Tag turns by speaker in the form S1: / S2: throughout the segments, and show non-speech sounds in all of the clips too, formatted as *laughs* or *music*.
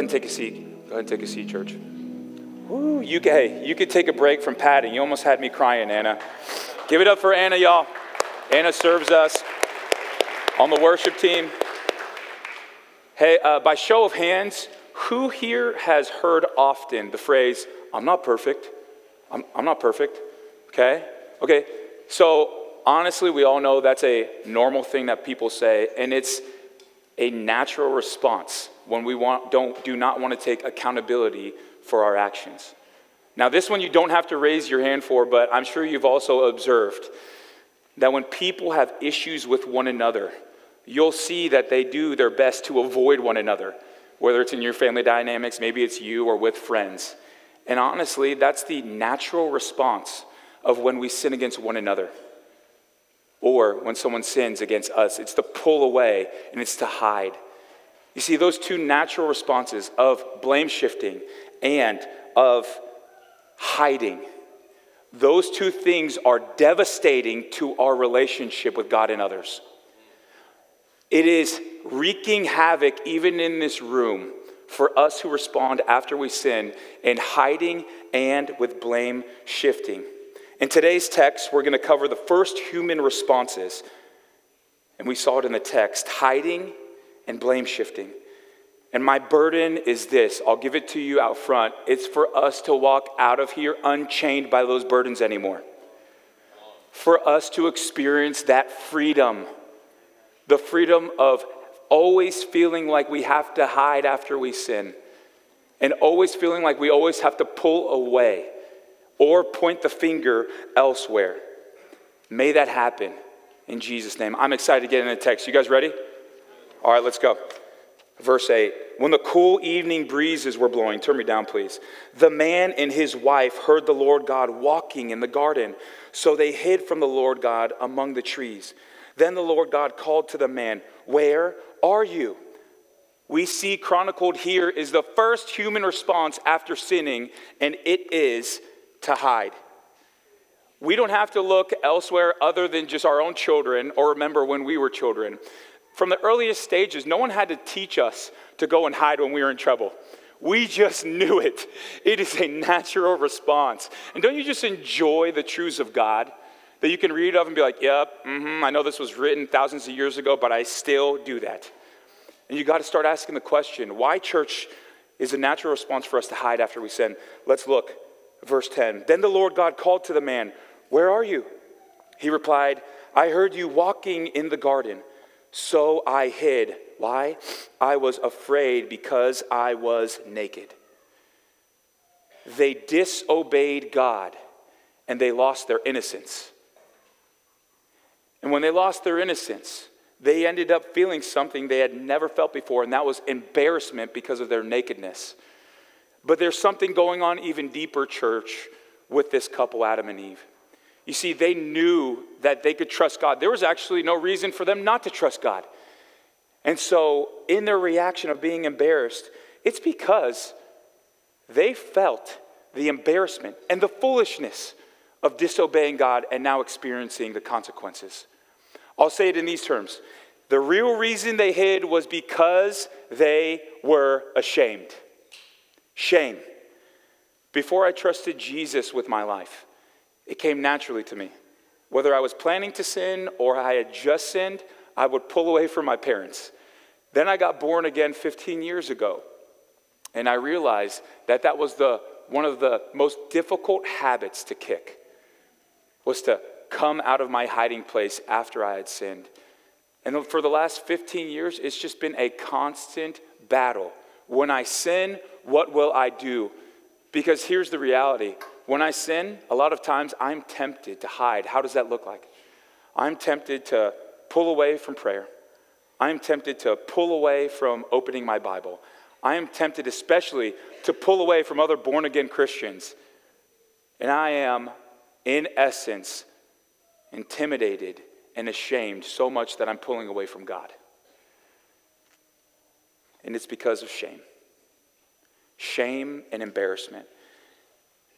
S1: and take a seat. Go ahead and take a seat, church. Woo, you, can, hey, you could take a break from padding. You almost had me crying, Anna. Give it up for Anna, y'all. Anna serves us on the worship team. Hey, uh, by show of hands, who here has heard often the phrase, I'm not perfect? I'm, I'm not perfect. Okay? Okay, so honestly, we all know that's a normal thing that people say, and it's a natural response when we want, don't, do not want to take accountability for our actions. Now, this one you don't have to raise your hand for, but I'm sure you've also observed that when people have issues with one another, you'll see that they do their best to avoid one another, whether it's in your family dynamics, maybe it's you or with friends. And honestly, that's the natural response of when we sin against one another or when someone sins against us. It's to pull away and it's to hide. You see, those two natural responses of blame shifting and of hiding, those two things are devastating to our relationship with God and others. It is wreaking havoc, even in this room, for us who respond after we sin in hiding and with blame shifting. In today's text, we're going to cover the first human responses. And we saw it in the text hiding and blame shifting. And my burden is this I'll give it to you out front. It's for us to walk out of here unchained by those burdens anymore. For us to experience that freedom, the freedom of always feeling like we have to hide after we sin, and always feeling like we always have to pull away or point the finger elsewhere. May that happen in Jesus' name. I'm excited to get in the text. You guys ready? All right, let's go. Verse 8 When the cool evening breezes were blowing, turn me down, please. The man and his wife heard the Lord God walking in the garden. So they hid from the Lord God among the trees. Then the Lord God called to the man, Where are you? We see chronicled here is the first human response after sinning, and it is to hide. We don't have to look elsewhere other than just our own children or remember when we were children. From the earliest stages, no one had to teach us to go and hide when we were in trouble. We just knew it. It is a natural response. And don't you just enjoy the truths of God? That you can read of and be like, yep, mm-hmm, I know this was written thousands of years ago, but I still do that. And you got to start asking the question why church is a natural response for us to hide after we sin? Let's look. Verse 10. Then the Lord God called to the man, Where are you? He replied, I heard you walking in the garden. So I hid. Why? I was afraid because I was naked. They disobeyed God and they lost their innocence. And when they lost their innocence, they ended up feeling something they had never felt before, and that was embarrassment because of their nakedness. But there's something going on even deeper, church, with this couple, Adam and Eve. You see, they knew that they could trust God. There was actually no reason for them not to trust God. And so, in their reaction of being embarrassed, it's because they felt the embarrassment and the foolishness of disobeying God and now experiencing the consequences. I'll say it in these terms the real reason they hid was because they were ashamed. Shame. Before I trusted Jesus with my life, it came naturally to me. Whether I was planning to sin or I had just sinned, I would pull away from my parents. Then I got born again 15 years ago, and I realized that that was the, one of the most difficult habits to kick, was to come out of my hiding place after I had sinned. And for the last 15 years, it's just been a constant battle. When I sin, what will I do? Because here's the reality when I sin, a lot of times I'm tempted to hide. How does that look like? I'm tempted to pull away from prayer. I'm tempted to pull away from opening my Bible. I am tempted, especially, to pull away from other born again Christians. And I am, in essence, intimidated and ashamed so much that I'm pulling away from God. And it's because of shame shame and embarrassment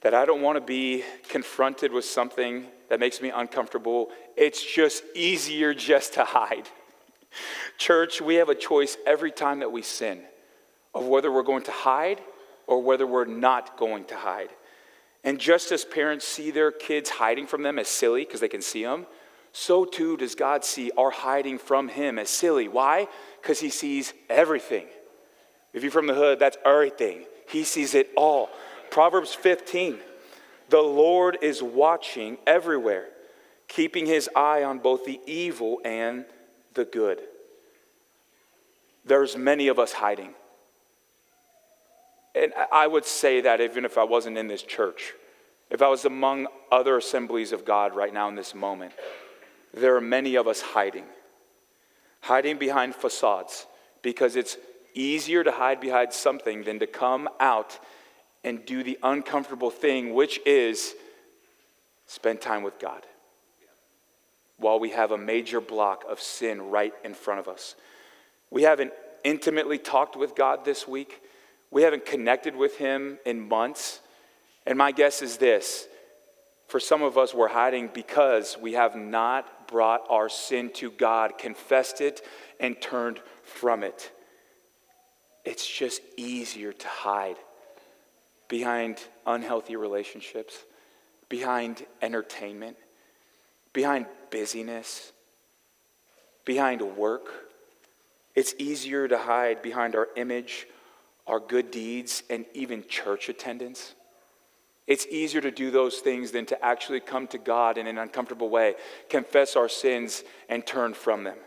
S1: that I don't want to be confronted with something that makes me uncomfortable. It's just easier just to hide. Church, we have a choice every time that we sin. of whether we're going to hide or whether we're not going to hide. And just as parents see their kids hiding from them as silly because they can see them, so too does God see our hiding from Him as silly. Why? Because He sees everything. If you're from the hood, that's everything. He sees it all. Proverbs 15 The Lord is watching everywhere, keeping His eye on both the evil and the good. There's many of us hiding. And I would say that even if I wasn't in this church, if I was among other assemblies of God right now in this moment, there are many of us hiding. Hiding behind facades because it's easier to hide behind something than to come out and do the uncomfortable thing, which is spend time with God while we have a major block of sin right in front of us. We haven't intimately talked with God this week. We haven't connected with Him in months. And my guess is this for some of us, we're hiding because we have not brought our sin to God, confessed it, and turned from it. It's just easier to hide behind unhealthy relationships, behind entertainment, behind busyness, behind work. It's easier to hide behind our image our good deeds, and even church attendance. It's easier to do those things than to actually come to God in an uncomfortable way, confess our sins, and turn from them.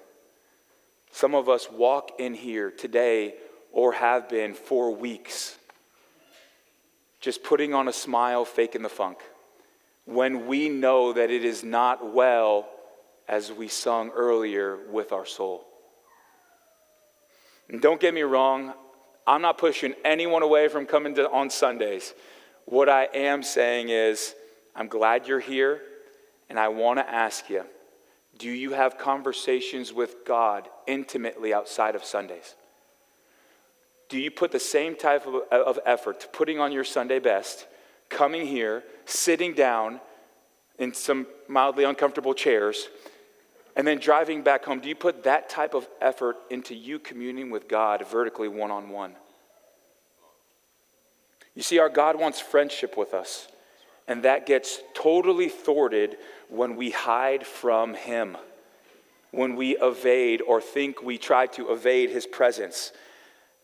S1: Some of us walk in here today or have been for weeks, just putting on a smile, faking the funk, when we know that it is not well, as we sung earlier, with our soul. And don't get me wrong, I'm not pushing anyone away from coming to, on Sundays. What I am saying is, I'm glad you're here, and I want to ask you do you have conversations with God intimately outside of Sundays? Do you put the same type of, of effort putting on your Sunday best, coming here, sitting down in some mildly uncomfortable chairs, and then driving back home, do you put that type of effort into you communing with God vertically one on one? You see, our God wants friendship with us, and that gets totally thwarted when we hide from Him, when we evade or think we try to evade His presence.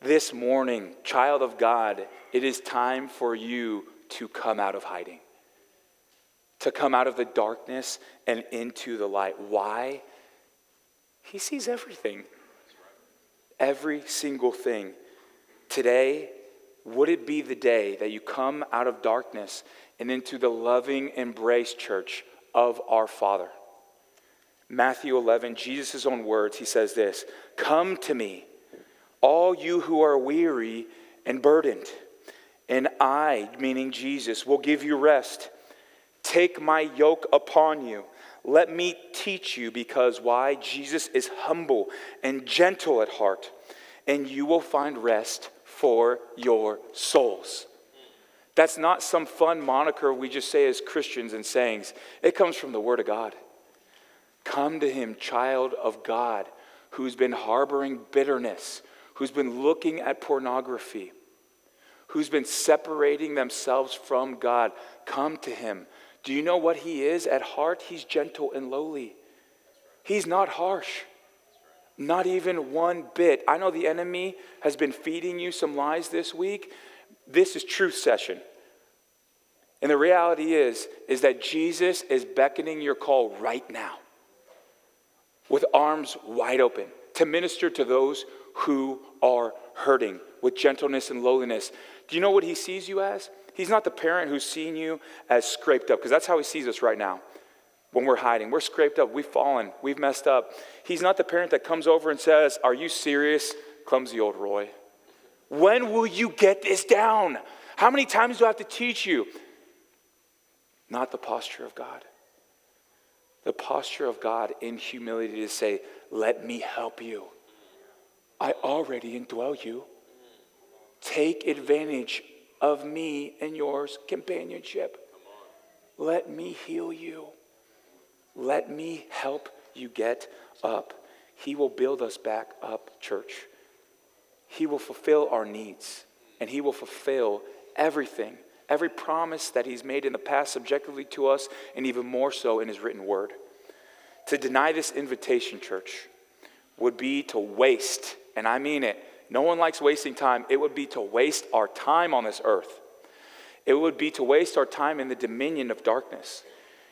S1: This morning, child of God, it is time for you to come out of hiding to come out of the darkness and into the light. Why? He sees everything, every single thing. Today, would it be the day that you come out of darkness and into the loving embrace, church, of our Father? Matthew 11, Jesus' own words, he says this Come to me, all you who are weary and burdened, and I, meaning Jesus, will give you rest. Take my yoke upon you. Let me teach you, because why? Jesus is humble and gentle at heart, and you will find rest for your souls. That's not some fun moniker we just say as Christians and sayings. It comes from the Word of God. Come to Him, child of God, who's been harboring bitterness, who's been looking at pornography, who's been separating themselves from God. Come to Him. Do you know what he is at heart? He's gentle and lowly. He's not harsh. Not even one bit. I know the enemy has been feeding you some lies this week. This is truth session. And the reality is is that Jesus is beckoning your call right now with arms wide open to minister to those who are hurting with gentleness and lowliness. Do you know what he sees you as? He's not the parent who's seen you as scraped up, because that's how he sees us right now when we're hiding. We're scraped up, we've fallen, we've messed up. He's not the parent that comes over and says, Are you serious? Clumsy old Roy. When will you get this down? How many times do I have to teach you? Not the posture of God. The posture of God in humility to say, Let me help you. I already indwell you. Take advantage of me and yours companionship. Let me heal you. Let me help you get up. He will build us back up, church. He will fulfill our needs and He will fulfill everything, every promise that He's made in the past subjectively to us, and even more so in His written word. To deny this invitation, church, would be to waste, and I mean it. No one likes wasting time. It would be to waste our time on this earth. It would be to waste our time in the dominion of darkness.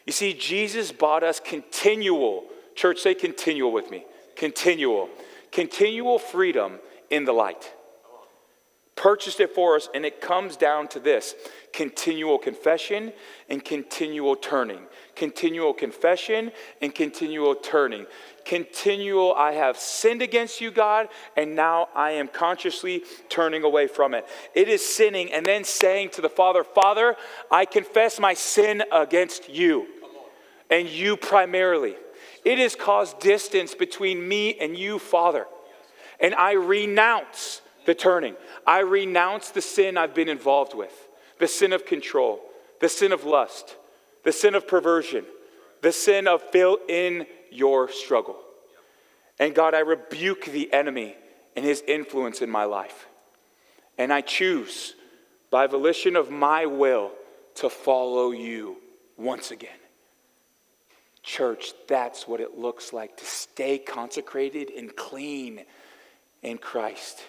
S1: You see, Jesus bought us continual, church, say continual with me, continual, continual freedom in the light purchased it for us, and it comes down to this continual confession and continual turning. Continual confession and continual turning. Continual, I have sinned against you, God, and now I am consciously turning away from it. It is sinning and then saying to the Father, Father, I confess my sin against you, and you primarily. It has caused distance between me and you, Father. And I renounce the turning. I renounce the sin I've been involved with the sin of control, the sin of lust, the sin of perversion, the sin of fill in your struggle. And God, I rebuke the enemy and his influence in my life. And I choose, by volition of my will, to follow you once again. Church, that's what it looks like to stay consecrated and clean in Christ.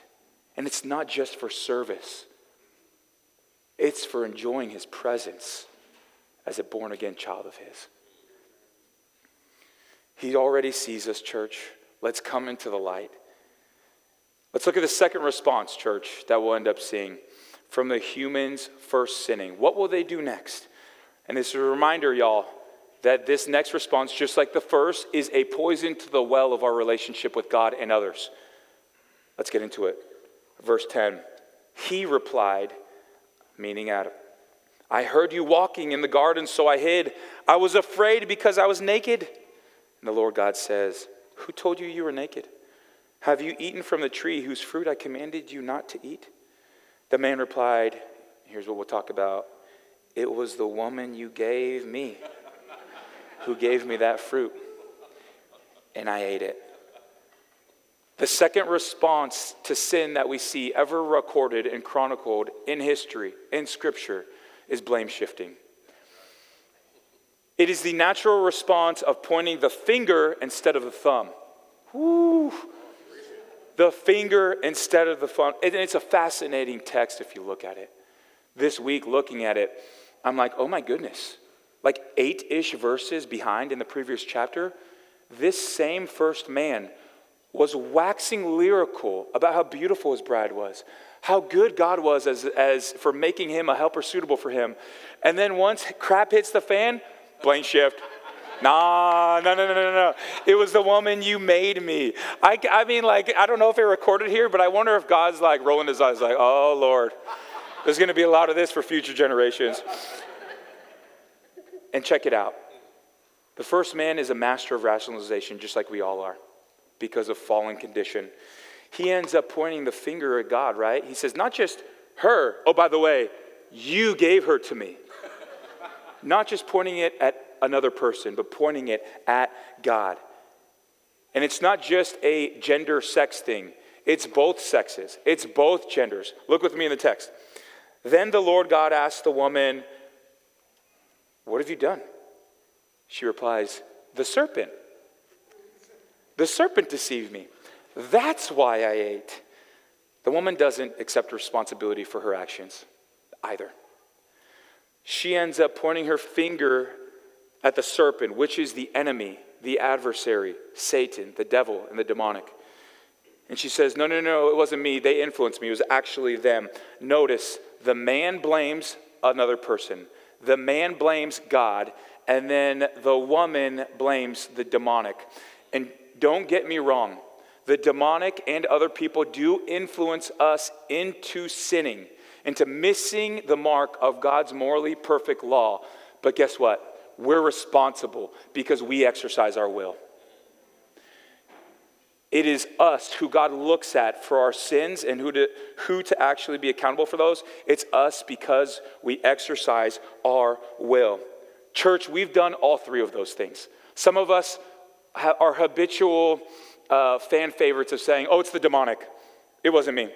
S1: And it's not just for service, it's for enjoying his presence as a born again child of his. He already sees us, church. Let's come into the light. Let's look at the second response, church, that we'll end up seeing from the humans first sinning. What will they do next? And this is a reminder, y'all, that this next response, just like the first, is a poison to the well of our relationship with God and others. Let's get into it. Verse 10 He replied, meaning Adam, I heard you walking in the garden, so I hid. I was afraid because I was naked. And the Lord God says, Who told you you were naked? Have you eaten from the tree whose fruit I commanded you not to eat? The man replied, Here's what we'll talk about. It was the woman you gave me who gave me that fruit, and I ate it. The second response to sin that we see ever recorded and chronicled in history, in Scripture, is blame shifting. It is the natural response of pointing the finger instead of the thumb. Woo. The finger instead of the thumb. And it's a fascinating text if you look at it. This week, looking at it, I'm like, oh my goodness. Like eight ish verses behind in the previous chapter, this same first man was waxing lyrical about how beautiful his bride was, how good God was as, as for making him a helper suitable for him. And then once crap hits the fan, blame shift. Nah, no, no, no, no, no. It was the woman you made me. I, I mean, like, I don't know if it recorded here, but I wonder if God's like rolling his eyes, like, oh, Lord, there's going to be a lot of this for future generations. And check it out. The first man is a master of rationalization, just like we all are because of fallen condition. He ends up pointing the finger at God, right? He says, Not just her, oh, by the way, you gave her to me. Not just pointing it at another person, but pointing it at God. And it's not just a gender sex thing, it's both sexes, it's both genders. Look with me in the text. Then the Lord God asked the woman, What have you done? She replies, The serpent the serpent deceived me. That's why I ate. The woman doesn't accept responsibility for her actions either. She ends up pointing her finger at the serpent, which is the enemy, the adversary, Satan, the devil, and the demonic. And she says, No, no, no, it wasn't me. They influenced me. It was actually them. Notice the man blames another person, the man blames God, and then the woman blames the demonic. And don't get me wrong. The demonic and other people do influence us into sinning, into missing the mark of God's morally perfect law. But guess what? We're responsible because we exercise our will. It is us who God looks at for our sins and who to, who to actually be accountable for those. It's us because we exercise our will. Church, we've done all three of those things. Some of us are habitual uh, fan favorites of saying, oh, it's the demonic. It wasn't me.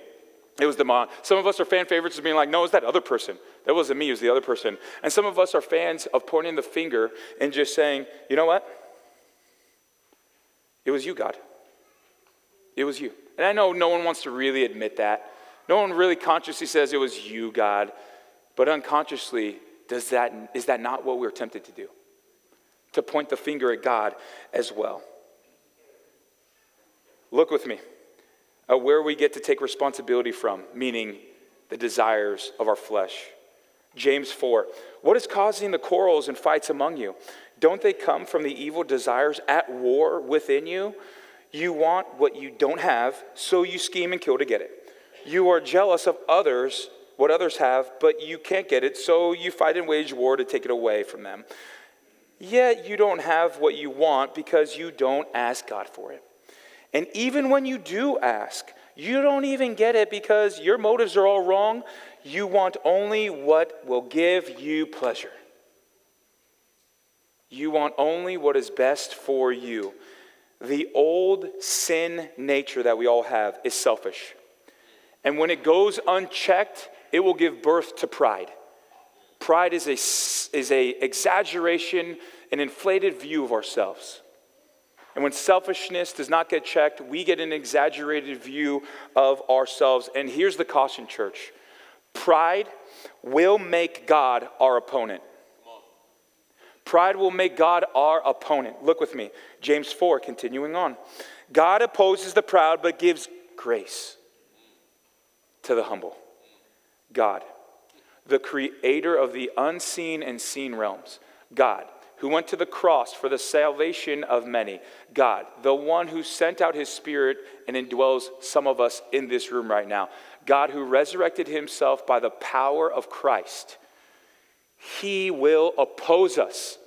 S1: It was the mom. Some of us are fan favorites of being like, no, it's that other person. That wasn't me, it was the other person. And some of us are fans of pointing the finger and just saying, you know what? It was you, God. It was you. And I know no one wants to really admit that. No one really consciously says it was you, God. But unconsciously, does that, is that not what we're tempted to do? To point the finger at God as well. Look with me at where we get to take responsibility from, meaning the desires of our flesh. James 4. What is causing the quarrels and fights among you? Don't they come from the evil desires at war within you? You want what you don't have, so you scheme and kill to get it. You are jealous of others, what others have, but you can't get it, so you fight and wage war to take it away from them. Yet you don't have what you want because you don't ask God for it. And even when you do ask, you don't even get it because your motives are all wrong. You want only what will give you pleasure. You want only what is best for you. The old sin nature that we all have is selfish. And when it goes unchecked, it will give birth to pride. Pride is a, is a exaggeration, an inflated view of ourselves. And when selfishness does not get checked, we get an exaggerated view of ourselves. And here's the caution, church pride will make God our opponent. Pride will make God our opponent. Look with me. James 4, continuing on. God opposes the proud, but gives grace to the humble. God, the creator of the unseen and seen realms. God, who went to the cross for the salvation of many. God, the one who sent out his spirit and indwells some of us in this room right now. God, who resurrected himself by the power of Christ he will oppose us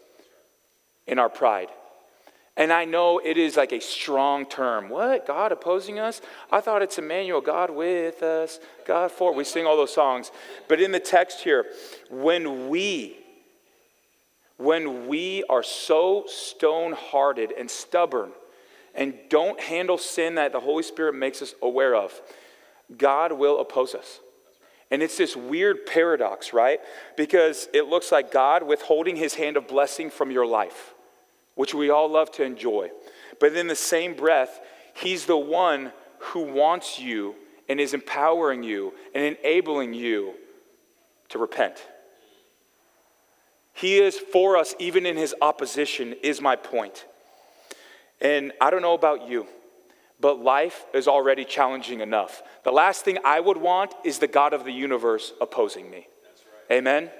S1: in our pride. And I know it is like a strong term. What? God opposing us? I thought it's Emmanuel, God with us, God for. We sing all those songs. But in the text here, when we when we are so stone hearted and stubborn and don't handle sin that the Holy Spirit makes us aware of, God will oppose us. And it's this weird paradox, right? Because it looks like God withholding his hand of blessing from your life, which we all love to enjoy. But in the same breath, he's the one who wants you and is empowering you and enabling you to repent. He is for us even in his opposition, is my point. And I don't know about you but life is already challenging enough. The last thing I would want is the God of the universe opposing me. Right. Amen? Amen?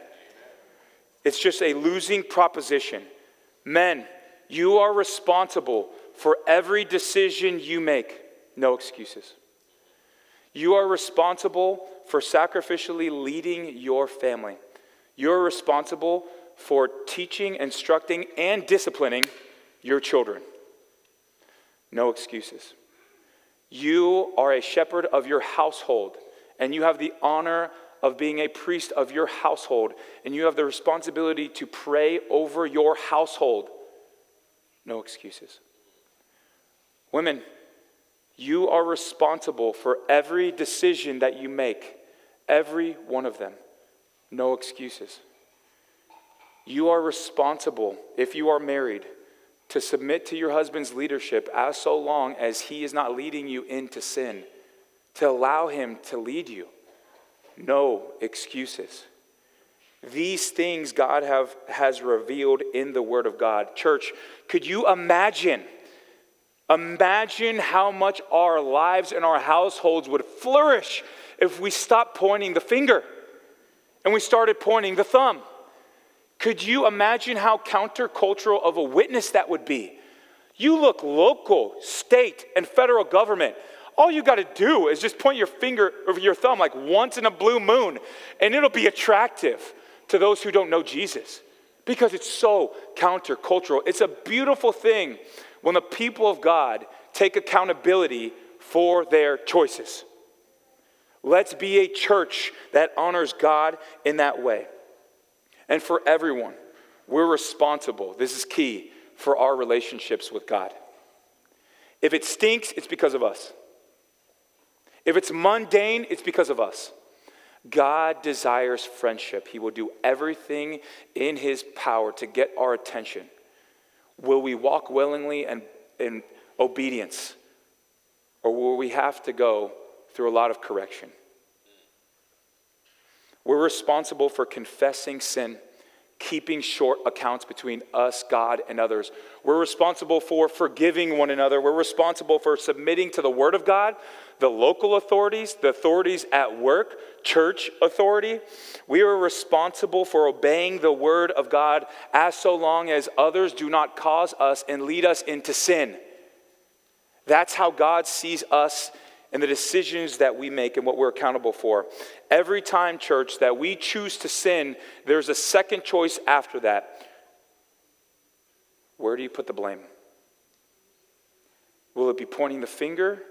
S1: It's just a losing proposition. Men, you are responsible for every decision you make. No excuses. You are responsible for sacrificially leading your family. You're responsible for teaching, instructing, and disciplining your children. No excuses. You are a shepherd of your household, and you have the honor of being a priest of your household, and you have the responsibility to pray over your household. No excuses. Women, you are responsible for every decision that you make, every one of them. No excuses. You are responsible, if you are married, to submit to your husband's leadership as so long as he is not leading you into sin, to allow him to lead you. No excuses. These things God have, has revealed in the Word of God. Church, could you imagine? Imagine how much our lives and our households would flourish if we stopped pointing the finger and we started pointing the thumb. Could you imagine how countercultural of a witness that would be? You look local, state, and federal government. All you got to do is just point your finger over your thumb like once in a blue moon, and it'll be attractive to those who don't know Jesus because it's so countercultural. It's a beautiful thing when the people of God take accountability for their choices. Let's be a church that honors God in that way and for everyone. We're responsible. This is key for our relationships with God. If it stinks, it's because of us. If it's mundane, it's because of us. God desires friendship. He will do everything in His power to get our attention. Will we walk willingly and in obedience? Or will we have to go through a lot of correction? We're responsible for confessing sin, keeping short accounts between us, God, and others. We're responsible for forgiving one another. We're responsible for submitting to the Word of God, the local authorities, the authorities at work, church authority. We are responsible for obeying the Word of God as so long as others do not cause us and lead us into sin. That's how God sees us and the decisions that we make and what we're accountable for. Every time, church, that we choose to sin, there's a second choice after that. Where do you put the blame? Will it be pointing the finger?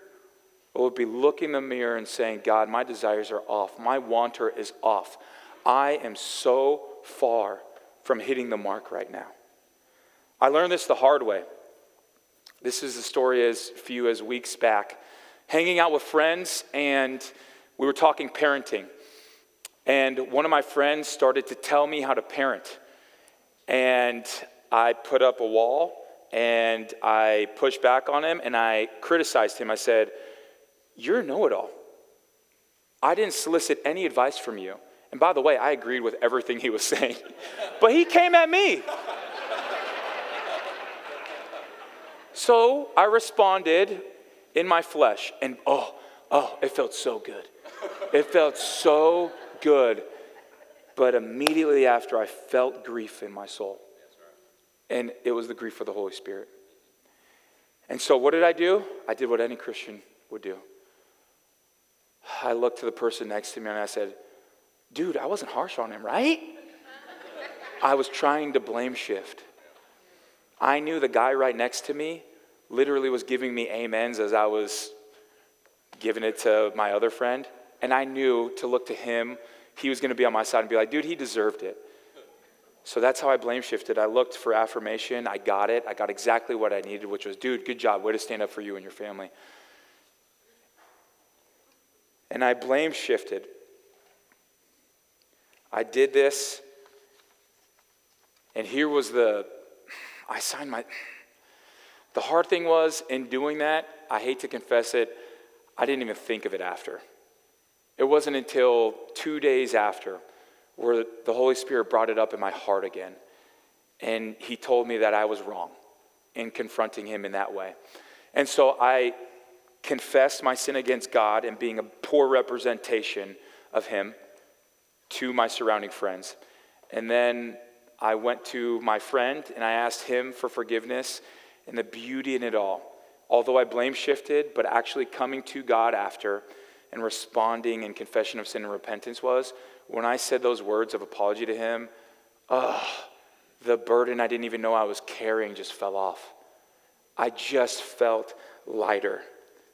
S1: Or will it be looking in the mirror and saying, God, my desires are off. My wanter is off. I am so far from hitting the mark right now. I learned this the hard way. This is a story as few as weeks back hanging out with friends, and we were talking parenting. And one of my friends started to tell me how to parent. And I put up a wall and I pushed back on him and I criticized him. I said, You're a know it all. I didn't solicit any advice from you. And by the way, I agreed with everything he was *laughs* saying. but he came at me. so I responded in my flesh. And oh, oh, it felt so good. It felt so good. But immediately after, I felt grief in my soul. And it was the grief of the Holy Spirit. And so, what did I do? I did what any Christian would do. I looked to the person next to me and I said, Dude, I wasn't harsh on him, right? I was trying to blame shift. I knew the guy right next to me literally was giving me amens as I was giving it to my other friend. And I knew to look to him, he was going to be on my side and be like, dude, he deserved it. So that's how I blame shifted. I looked for affirmation. I got it. I got exactly what I needed, which was, dude, good job. Way to stand up for you and your family. And I blame shifted. I did this, and here was the, I signed my, the hard thing was, in doing that, I hate to confess it, I didn't even think of it after. It wasn't until two days after where the Holy Spirit brought it up in my heart again. And He told me that I was wrong in confronting Him in that way. And so I confessed my sin against God and being a poor representation of Him to my surrounding friends. And then I went to my friend and I asked him for forgiveness and the beauty in it all. Although I blame shifted, but actually coming to God after and responding in confession of sin and repentance was when I said those words of apology to Him, oh, the burden I didn't even know I was carrying just fell off. I just felt lighter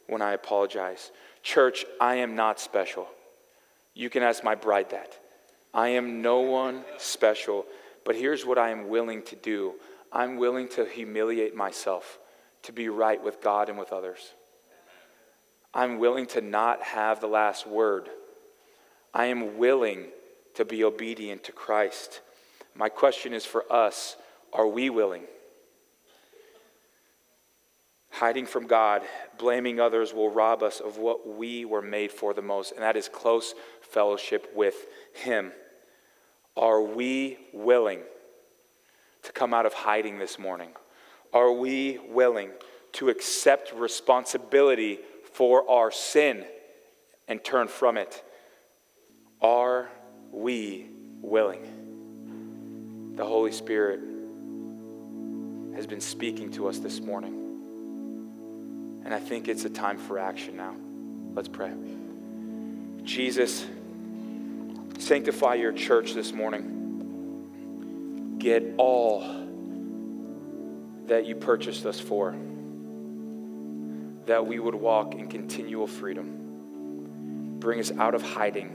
S1: when I apologized. Church, I am not special. You can ask my bride that. I am no one special, but here's what I am willing to do I'm willing to humiliate myself to be right with God and with others. I'm willing to not have the last word. I am willing to be obedient to Christ. My question is for us are we willing? Hiding from God, blaming others will rob us of what we were made for the most, and that is close fellowship with Him. Are we willing? To come out of hiding this morning? Are we willing to accept responsibility for our sin and turn from it? Are we willing? The Holy Spirit has been speaking to us this morning. And I think it's a time for action now. Let's pray. Jesus, sanctify your church this morning get all that you purchased us for, that we would walk in continual freedom. Bring us out of hiding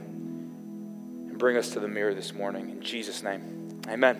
S1: and bring us to the mirror this morning. In Jesus' name, amen.